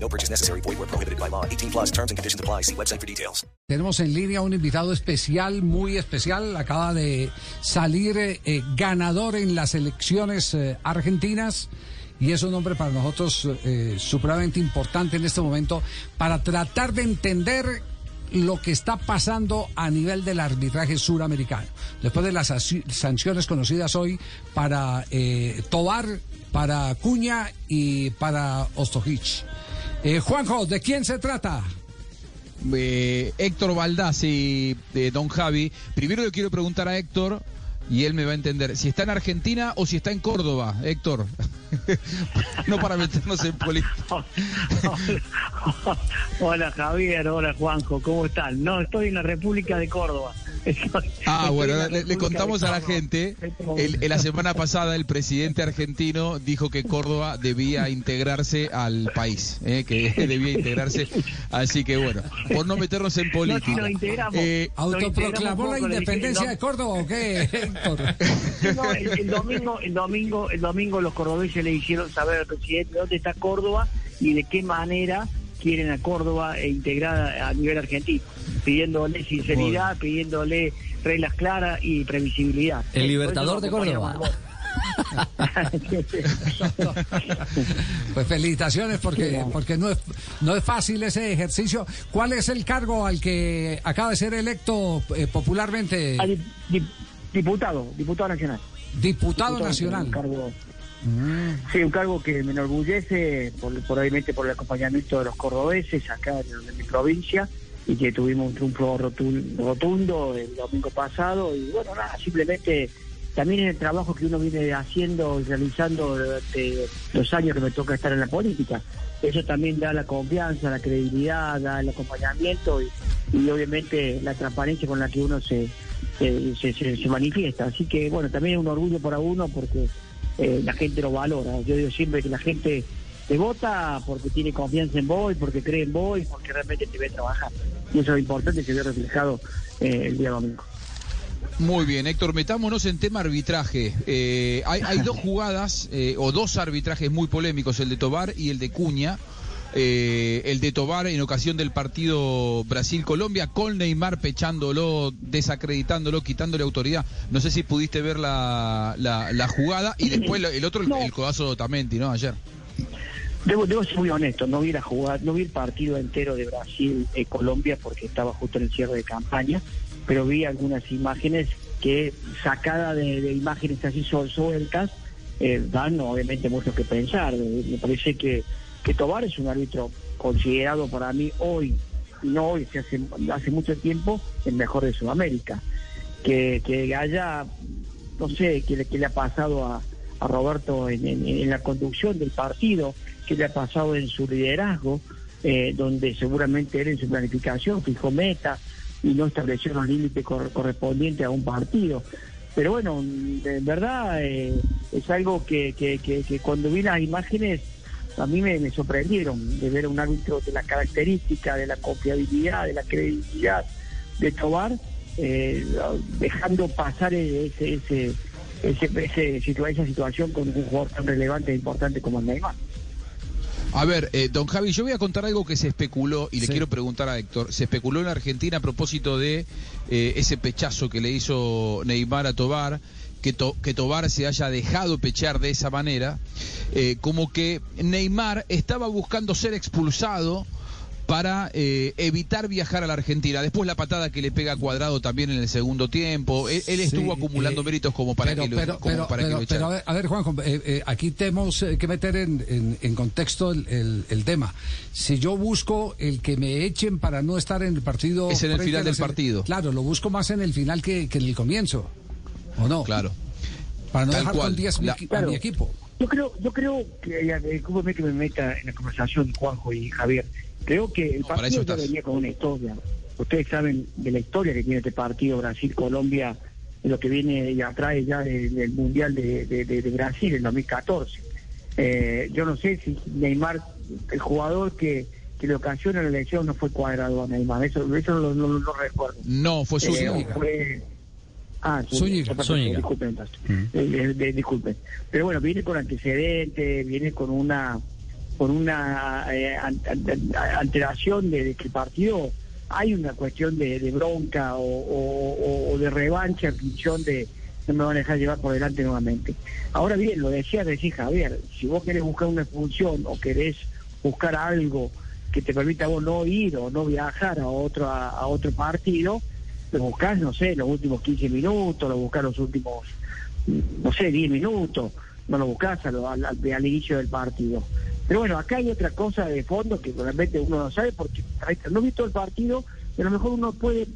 No purchase necessary. Void where prohibited by law. 18 plus terms and conditions apply. See website for details. Tenemos en línea un invitado especial, muy especial. Acaba de salir eh, eh, ganador en las elecciones eh, argentinas. Y es un hombre para nosotros eh, supremamente importante en este momento para tratar de entender lo que está pasando a nivel del arbitraje suramericano. Después de las sanciones conocidas hoy para Tobar, para Cuña y para Ostojic. Eh, Juanjo, ¿de quién se trata? eh, Héctor Baldassi, de Don Javi. Primero le quiero preguntar a Héctor, y él me va a entender, si está en Argentina o si está en Córdoba, Héctor. no para meternos en política. Hola Javier, hola Juanjo, ¿cómo están? No, estoy en la República de Córdoba. Estoy- Ah, estoy bueno, le, le contamos a la gente, el- la semana pasada el presidente argentino dijo que Córdoba debía integrarse al país, eh, que debía integrarse, así que bueno, por no meternos en política. nos integramos. Eh, ¿Autoproclamó Lo la independencia de Córdoba o qué, No, el, el domingo, el domingo, el domingo los cordobeses le hicieron saber al presidente dónde está Córdoba y de qué manera quieren a Córdoba e integrada a nivel argentino, pidiéndole sinceridad, pidiéndole reglas claras y previsibilidad. El Libertador de Córdoba. Pues felicitaciones porque, porque no, es, no es fácil ese ejercicio. ¿Cuál es el cargo al que acaba de ser electo eh, popularmente diputado, diputado nacional. diputado Diputado nacional? Un cargo, sí, un cargo que me enorgullece, por, por, obviamente por el acompañamiento de los cordobeses acá de mi provincia, y que tuvimos un triunfo rotundo el domingo pasado, y bueno, nada, simplemente también en el trabajo que uno viene haciendo y realizando durante los años que me toca estar en la política. Eso también da la confianza, la credibilidad, da el acompañamiento y, y obviamente la transparencia con la que uno se, se, se- se- se manifiesta. Así que bueno, también es un orgullo para uno porque eh, la gente lo valora. Yo digo siempre que la gente te vota porque tiene confianza en vos, porque cree en vos y porque realmente te ve trabajar. Y eso es importante que se ve reflejado eh, el día domingo. Muy bien, Héctor, metámonos en tema arbitraje. Eh, hay, hay dos jugadas eh, o dos arbitrajes muy polémicos, el de Tobar y el de Cuña. Eh, el de Tobar en ocasión del partido Brasil-Colombia, con Neymar pechándolo, desacreditándolo, quitándole autoridad. No sé si pudiste ver la, la, la jugada y después el otro, el, No. el codazo de Otamendi, ¿no? Ayer. Debo, debo ser muy honesto, no vi la jugada, no vi el partido entero de Brasil-Colombia porque estaba justo en el cierre de campaña, pero vi algunas imágenes que, sacada de, de imágenes así sueltas, eh, dan obviamente mucho que pensar. Eh, Me parece que, que Tobar es un árbitro considerado para mí hoy, no hoy, se hace, hace mucho tiempo, el mejor de Sudamérica. Que, que haya, no sé, qué le, qué le ha pasado a, a Roberto en, en- la conducción del partido, qué le ha pasado en su liderazgo, eh, donde seguramente él en su planificación fijó meta y no estableció los límites cor- correspondientes a un partido. Pero bueno, de verdad eh, es algo que, que, que, que cuando vi las imágenes a mí me, me sorprendieron de ver a un árbitro de la característica, de la confiabilidad, de la credibilidad de Tobar, eh, dejando pasar ese, ese, ese, esa situación con un jugador tan relevante e importante como el Neymar. A ver, eh, don Javi, yo voy a contar algo que se especuló y le Sí. quiero preguntar a Héctor. Se especuló en la Argentina a propósito de eh, ese pechazo que le hizo Neymar a Tobar, que, To- que Tobar se haya dejado pechar de esa manera, eh, como que Neymar estaba buscando ser expulsado para eh, evitar viajar a la Argentina. Después la patada que le pega Cuadrado también en el segundo tiempo. Él, él estuvo Sí, acumulando eh, méritos como para pero, que lo, pero, como pero, para que lo a ver, a ver, Juanjo, eh, eh, aquí tenemos eh, que meter en, en- en contexto el, el- el tema. Si yo busco el que me echen para no estar en el partido... Es en el final del partido. Claro, lo busco más en el final que, que en el comienzo. ¿O no? Claro. Para no Tal dejar cual. con 10 La- a Claro. mi equipo. Yo creo, yo creo que, eh, discúlpeme que me meta en la conversación Juanjo y Javier, creo que el partido ya venía con una historia. ustedes saben de la historia que tiene este partido Brasil-Colombia, lo que viene y atrae ya de- del Mundial de, de- de- de Brasil en 2014. Eh, yo no sé si Neymar, el jugador que, que le ocasiona la elección no fue cuadrado a Neymar, eso, eso no, lo- no lo- no recuerdo. No, fue Eh, Zúñiga. fue- Ah, Zúñiga, Zúñiga. Disculpen, entonces. Eh, eh, de- disculpen. Pero bueno, viene con antecedentes, viene con una con una eh, alteración de, de que el partido hay una cuestión de, de bronca o, o- o- o de revancha, función de no me van a dejar llevar por delante nuevamente. Ahora bien, lo decía recién Javier, si vos querés buscar una función o querés buscar algo que te permita a vos no ir o no viajar a otro a, a otro partido, lo buscás, no sé, los últimos 15 minutos, lo buscás los últimos, no sé, 10 minutos, no lo lo- al, al- al inicio del partido. Pero bueno, acá hay otra cosa de fondo que realmente uno no sabe porque no he visto el partido, pero a lo mejor uno puede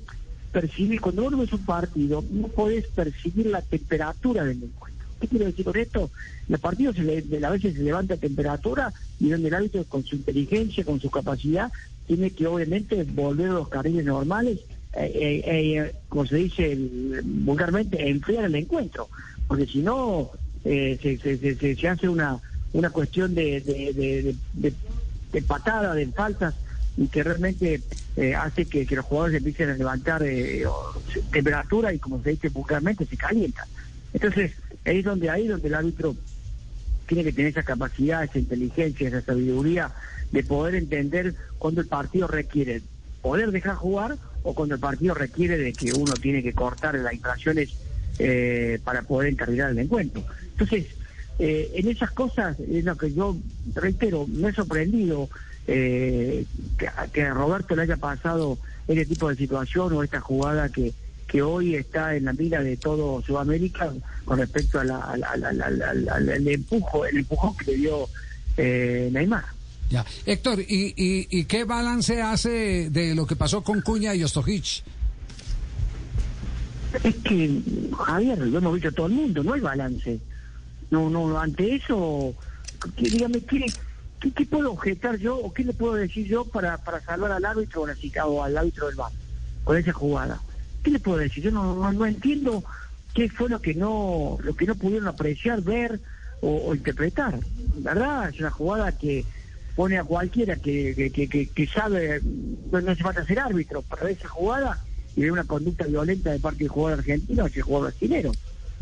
percibir, cuando uno ves un partido, no podés percibir la temperatura del encuentro. ¿Qué quiero decir con esto? El partido se le- a veces se levanta temperatura y donde el árbitro con su inteligencia, con su capacidad, tiene que obviamente volver a los carriles normales, eh, eh, eh, como se dice el- vulgarmente, enfriar el encuentro. Porque si no, eh, se, se- se- se- hace una, una cuestión de, de, de, de- patada, de faltas, y que realmente hace que, los jugadores empiecen a levantar temperatura y como se dice vulgarmente se calientan. Entonces, ahí es donde ahí donde el árbitro tiene que tener esa capacidad, esa inteligencia, esa sabiduría de poder entender cuando el partido requiere poder dejar jugar o cuando el partido requiere de que uno tiene que cortar las infracciones eh, para poder encarrilar el encuentro. Entonces, eh, en esas cosas es lo que yo reitero, me he sorprendido eh, que, a Roberto le haya pasado este tipo de situación o esta jugada que, que hoy está en la mira de todo Sudamérica con respecto a la- al empujo, el empujón que le dio eh, Neymar. Ya. Héctor, ¿y, y, y qué balance hace de lo que pasó con Cuña y Ostojic? Es que, Javier, lo hemos visto todo el mundo, no hay balance. No, no, ante eso, dígame, ¿qué, qué, puedo objetar yo o qué le puedo decir yo para, para salvar al árbitro o, al árbitro del bar con esa jugada? ¿Qué le puedo decir? Yo no, no, no entiendo qué fue lo que no lo que no pudieron apreciar, ver o interpretar. ¿Verdad? Es una jugada que pone a cualquiera que, que, que, sabe, no, no hace falta ser árbitro, para esa jugada y ver una conducta violenta de parte del jugador argentino hacia el jugador brasileño.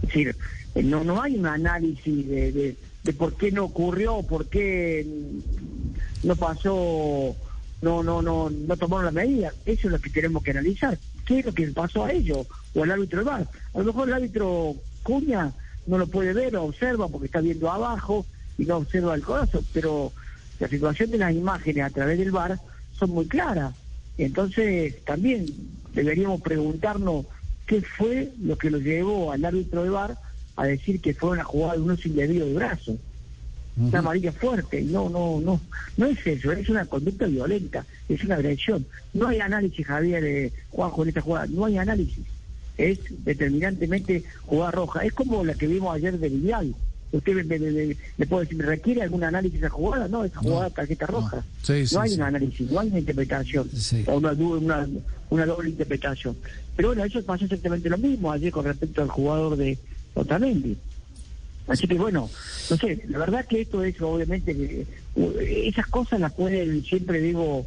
Es decir, eh, no, no hay un análisis de, de, por qué no ocurrió, por qué mm, no pasó, no, no, no, no tomaron la medida. Eso es lo que tenemos que analizar. ¿Qué es lo que pasó a ellos? O al árbitro del VAR. A lo mejor el árbitro Cuña no lo puede ver o observa porque está viendo abajo y no observa el corazón, pero la situación de las imágenes a través del VAR son muy claras. Entonces, también deberíamos preguntarnos qué fue lo que lo llevó al árbitro de VAR a decir que fue una jugada de un uso indebido de brazo. Una amarilla fuerte, no, no, no, no es eso, es una conducta violenta, es una agresión. No hay análisis, Javier, eh, Juanjo, en esta jugada, no hay análisis. Es determinantemente jugada roja. Es como la que vimos ayer de Vidal. Usted me, me, me- me puede decir, ¿me requiere algún análisis esa jugada? No, esa jugada tarjeta roja. Sí, sí, no hay sí. un análisis, no hay una interpretación, o una, una, una doble interpretación. Pero bueno, eso pasó exactamente lo mismo ayer con respecto al jugador de Otamendi. Así que bueno, no sé, la verdad que esto es obviamente, que, esas cosas las pueden, siempre digo,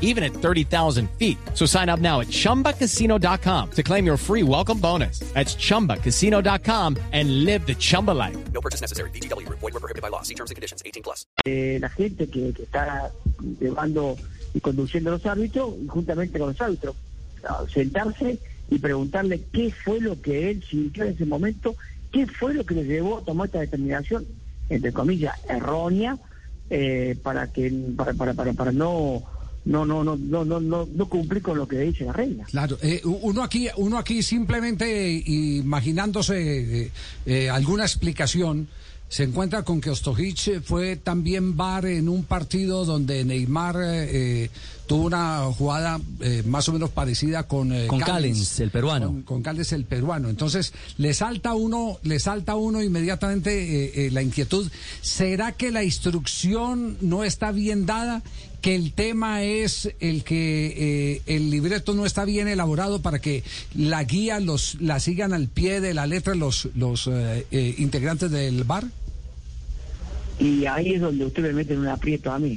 even at 30,000 feet. So sign up now at chumbacasino.com to claim your free welcome bonus. That's chumbacasino.com and live the Chumba life. No purchase necessary. Group. Void were prohibited by law. See terms and conditions. 18 plus. eh, la gente que, que está llevando y conduciendo los árbitros juntamente con los árbitros sentarse y preguntarle qué fue lo que él sintió en ese momento, qué fue lo que le llevó a tomar esta determinación, entre comillas, errónea, eh, para que para, para, para, para no no no no no no no no cumplir con lo que dice la regla. Claro, eh, uno aquí, uno aquí simplemente imaginándose eh, eh, alguna explicación, se encuentra con que Ostojic fue también VAR en un partido donde Neymar eh, tuvo una jugada eh, más o menos parecida con eh, Con Callens, el peruano. Con, con Callens, el peruano. Entonces, le salta uno, le salta uno inmediatamente eh, eh, la inquietud. ¿Será que la instrucción no está bien dada? que el tema es el que eh, el libreto no está bien elaborado para que la guía los la sigan al pie de la letra los los eh, eh, integrantes del bar y ahí es donde usted me mete en un aprieto a mí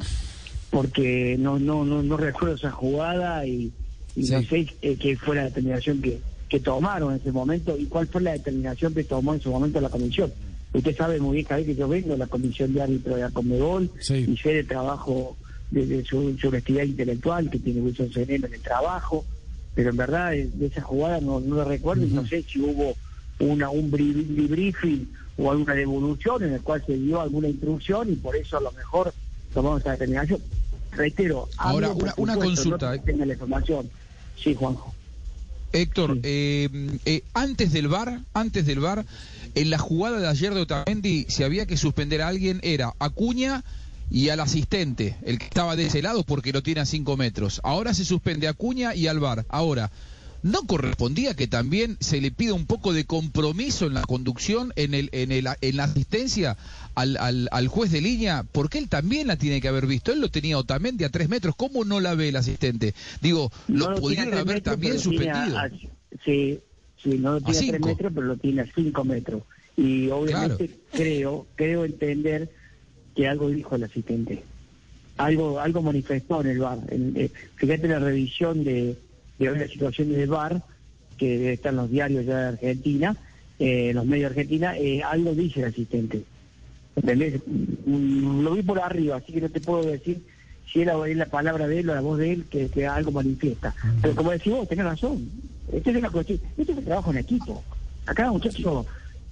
porque no no no, no recuerdo esa jugada y, y no sé eh, qué fue la determinación que, que tomaron en ese momento y cuál fue la determinación que tomó en su momento la comisión usted sabe muy bien Javier, que yo vengo de la comisión de árbitro de la Conmebol Sí. y sé del trabajo de, de su, su honestidad intelectual que tiene Wilson Sereno en el trabajo pero en verdad de, de esa jugada no, no lo recuerdo y no sé si hubo una un bri- briefing o alguna devolución en el cual se dio alguna instrucción y por eso a lo mejor tomamos esa determinación. Reitero, Ahora, una- una consulta, no la información. Sí, Juanjo. Héctor, Sí. eh, eh, antes del VAR, antes del VAR, en la jugada de ayer de Otamendi, si había que suspender a alguien, era Acuña y al asistente, el que estaba de ese lado porque lo tiene a 5 metros. Ahora se suspende a Acuña y al VAR. Ahora, ¿no correspondía que también se le pida un poco de compromiso en la conducción, en, el, en, el, en la asistencia al, al, al juez de línea? Porque él también la tiene que haber visto. Él lo tenía Otamendi a 3 metros. ¿Cómo no la ve el asistente? Digo, No lo lo pudieron tres haber metros, también suspendido. a- sí, sí, no lo tiene a, tres metros, pero lo tiene a cinco metros. Y obviamente creo, creo entender que algo dijo el asistente. Algo, algo manifestó en el bar. En- eh, fíjate la revisión de, de hoy la situación del bar, que están los diarios ya de Argentina, eh, los medios de Argentina, eh, algo dice el asistente. ¿Entendés? Mm, Lo vi por arriba, así que no te puedo decir si era es la palabra de él o la voz de él que, que algo manifiesta. Pero como decís vos, tenés razón. Esta es una cuestión, esto es un trabajo en equipo. Acá muchachos, yo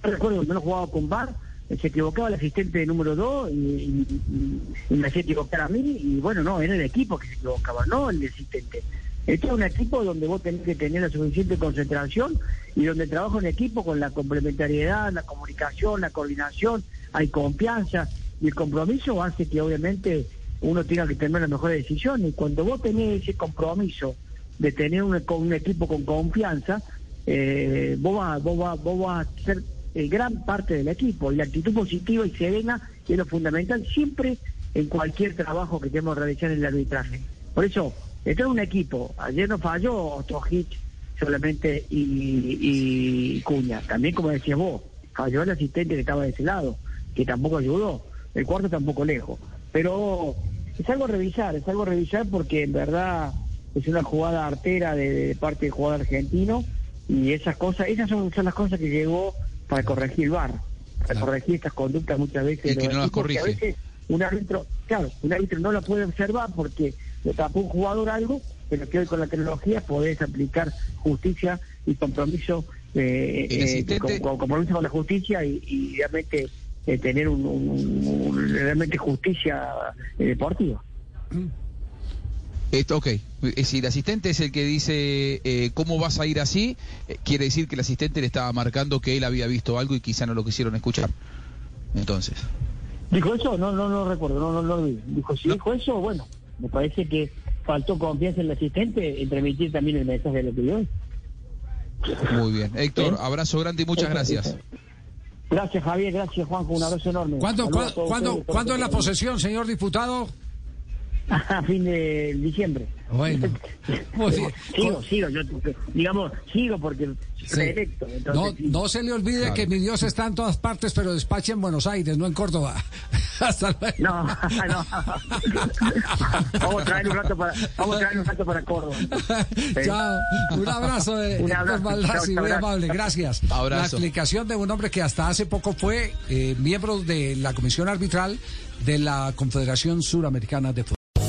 recuerdo cuando no jugaba con Bar, eh, se equivocaba el asistente número dos y, y- y- y me hacía equivocar a mí y bueno, no, era el equipo que se equivocaba, no el asistente. Este es un equipo donde vos tenés que tener la suficiente concentración y donde trabajo en equipo con la complementariedad, la comunicación, la coordinación, hay confianza y el compromiso hace que obviamente uno tenga que tener las mejores decisiones. Y cuando vos tenés ese compromiso de tener un, un equipo con confianza, eh, vos, vas, vos, vas, vos vas a ser eh, gran parte del equipo. Y la actitud positiva y serena es lo fundamental siempre en cualquier trabajo que tenemos que realizar en el arbitraje. Por eso, esto es un equipo. Ayer no falló Ostojic solamente y, y Cuña. También, como decías vos, falló el asistente que estaba de ese lado, que tampoco ayudó. El cuarto tampoco lejos. Pero es algo a revisar, es algo a revisar porque en verdad es una jugada artera de, de parte del jugador argentino y esas cosas, esas son, son las cosas que llegó para corregir el VAR, para Claro. corregir estas conductas muchas veces. Y que no las a veces un árbitro, claro, un árbitro no la puede observar porque tapó un jugador algo, pero que hoy con la tecnología podés aplicar justicia y compromiso, eh, eh, con- con- compromiso con la justicia y, y realmente eh, tener un, un- un- realmente justicia eh, deportiva. Esto, ok, Eh, si el asistente es el que dice eh, cómo vas a ir así, eh, quiere decir que el asistente le estaba marcando que él había visto algo y quizá no lo quisieron escuchar. Entonces, ¿Dijo eso? No, no, no recuerdo, no, no, no lo vi. Dijo, si dijo eso, bueno, me parece que faltó confianza en el asistente en transmitir también el mensaje de lo que dio. muy bien. Héctor, ¿Eh? abrazo grande y muchas gracias. Gracias, Javier, gracias, Juanjo, un abrazo enorme. ¿Cuándo, cuándo- es la posesión, señor diputado? A fin de diciembre. Bueno, bien. Sigo, sigo, yo, digamos, sigo porque Sí. soy electo. No, no se le olvide Claro. que mi Dios está en todas partes, pero despacha en Buenos Aires, no en Córdoba. Hasta luego. No, no. vamos a traer un rato para, vamos a traer un rato para Córdoba. Chao. Un abrazo de Un abrazo. Maldazzi, Chao, muy gracias. amable, gracias. Abrazo. La explicación de un hombre que hasta hace poco fue eh, miembro de la Comisión Arbitral de la Confederación Suramericana de Fútbol.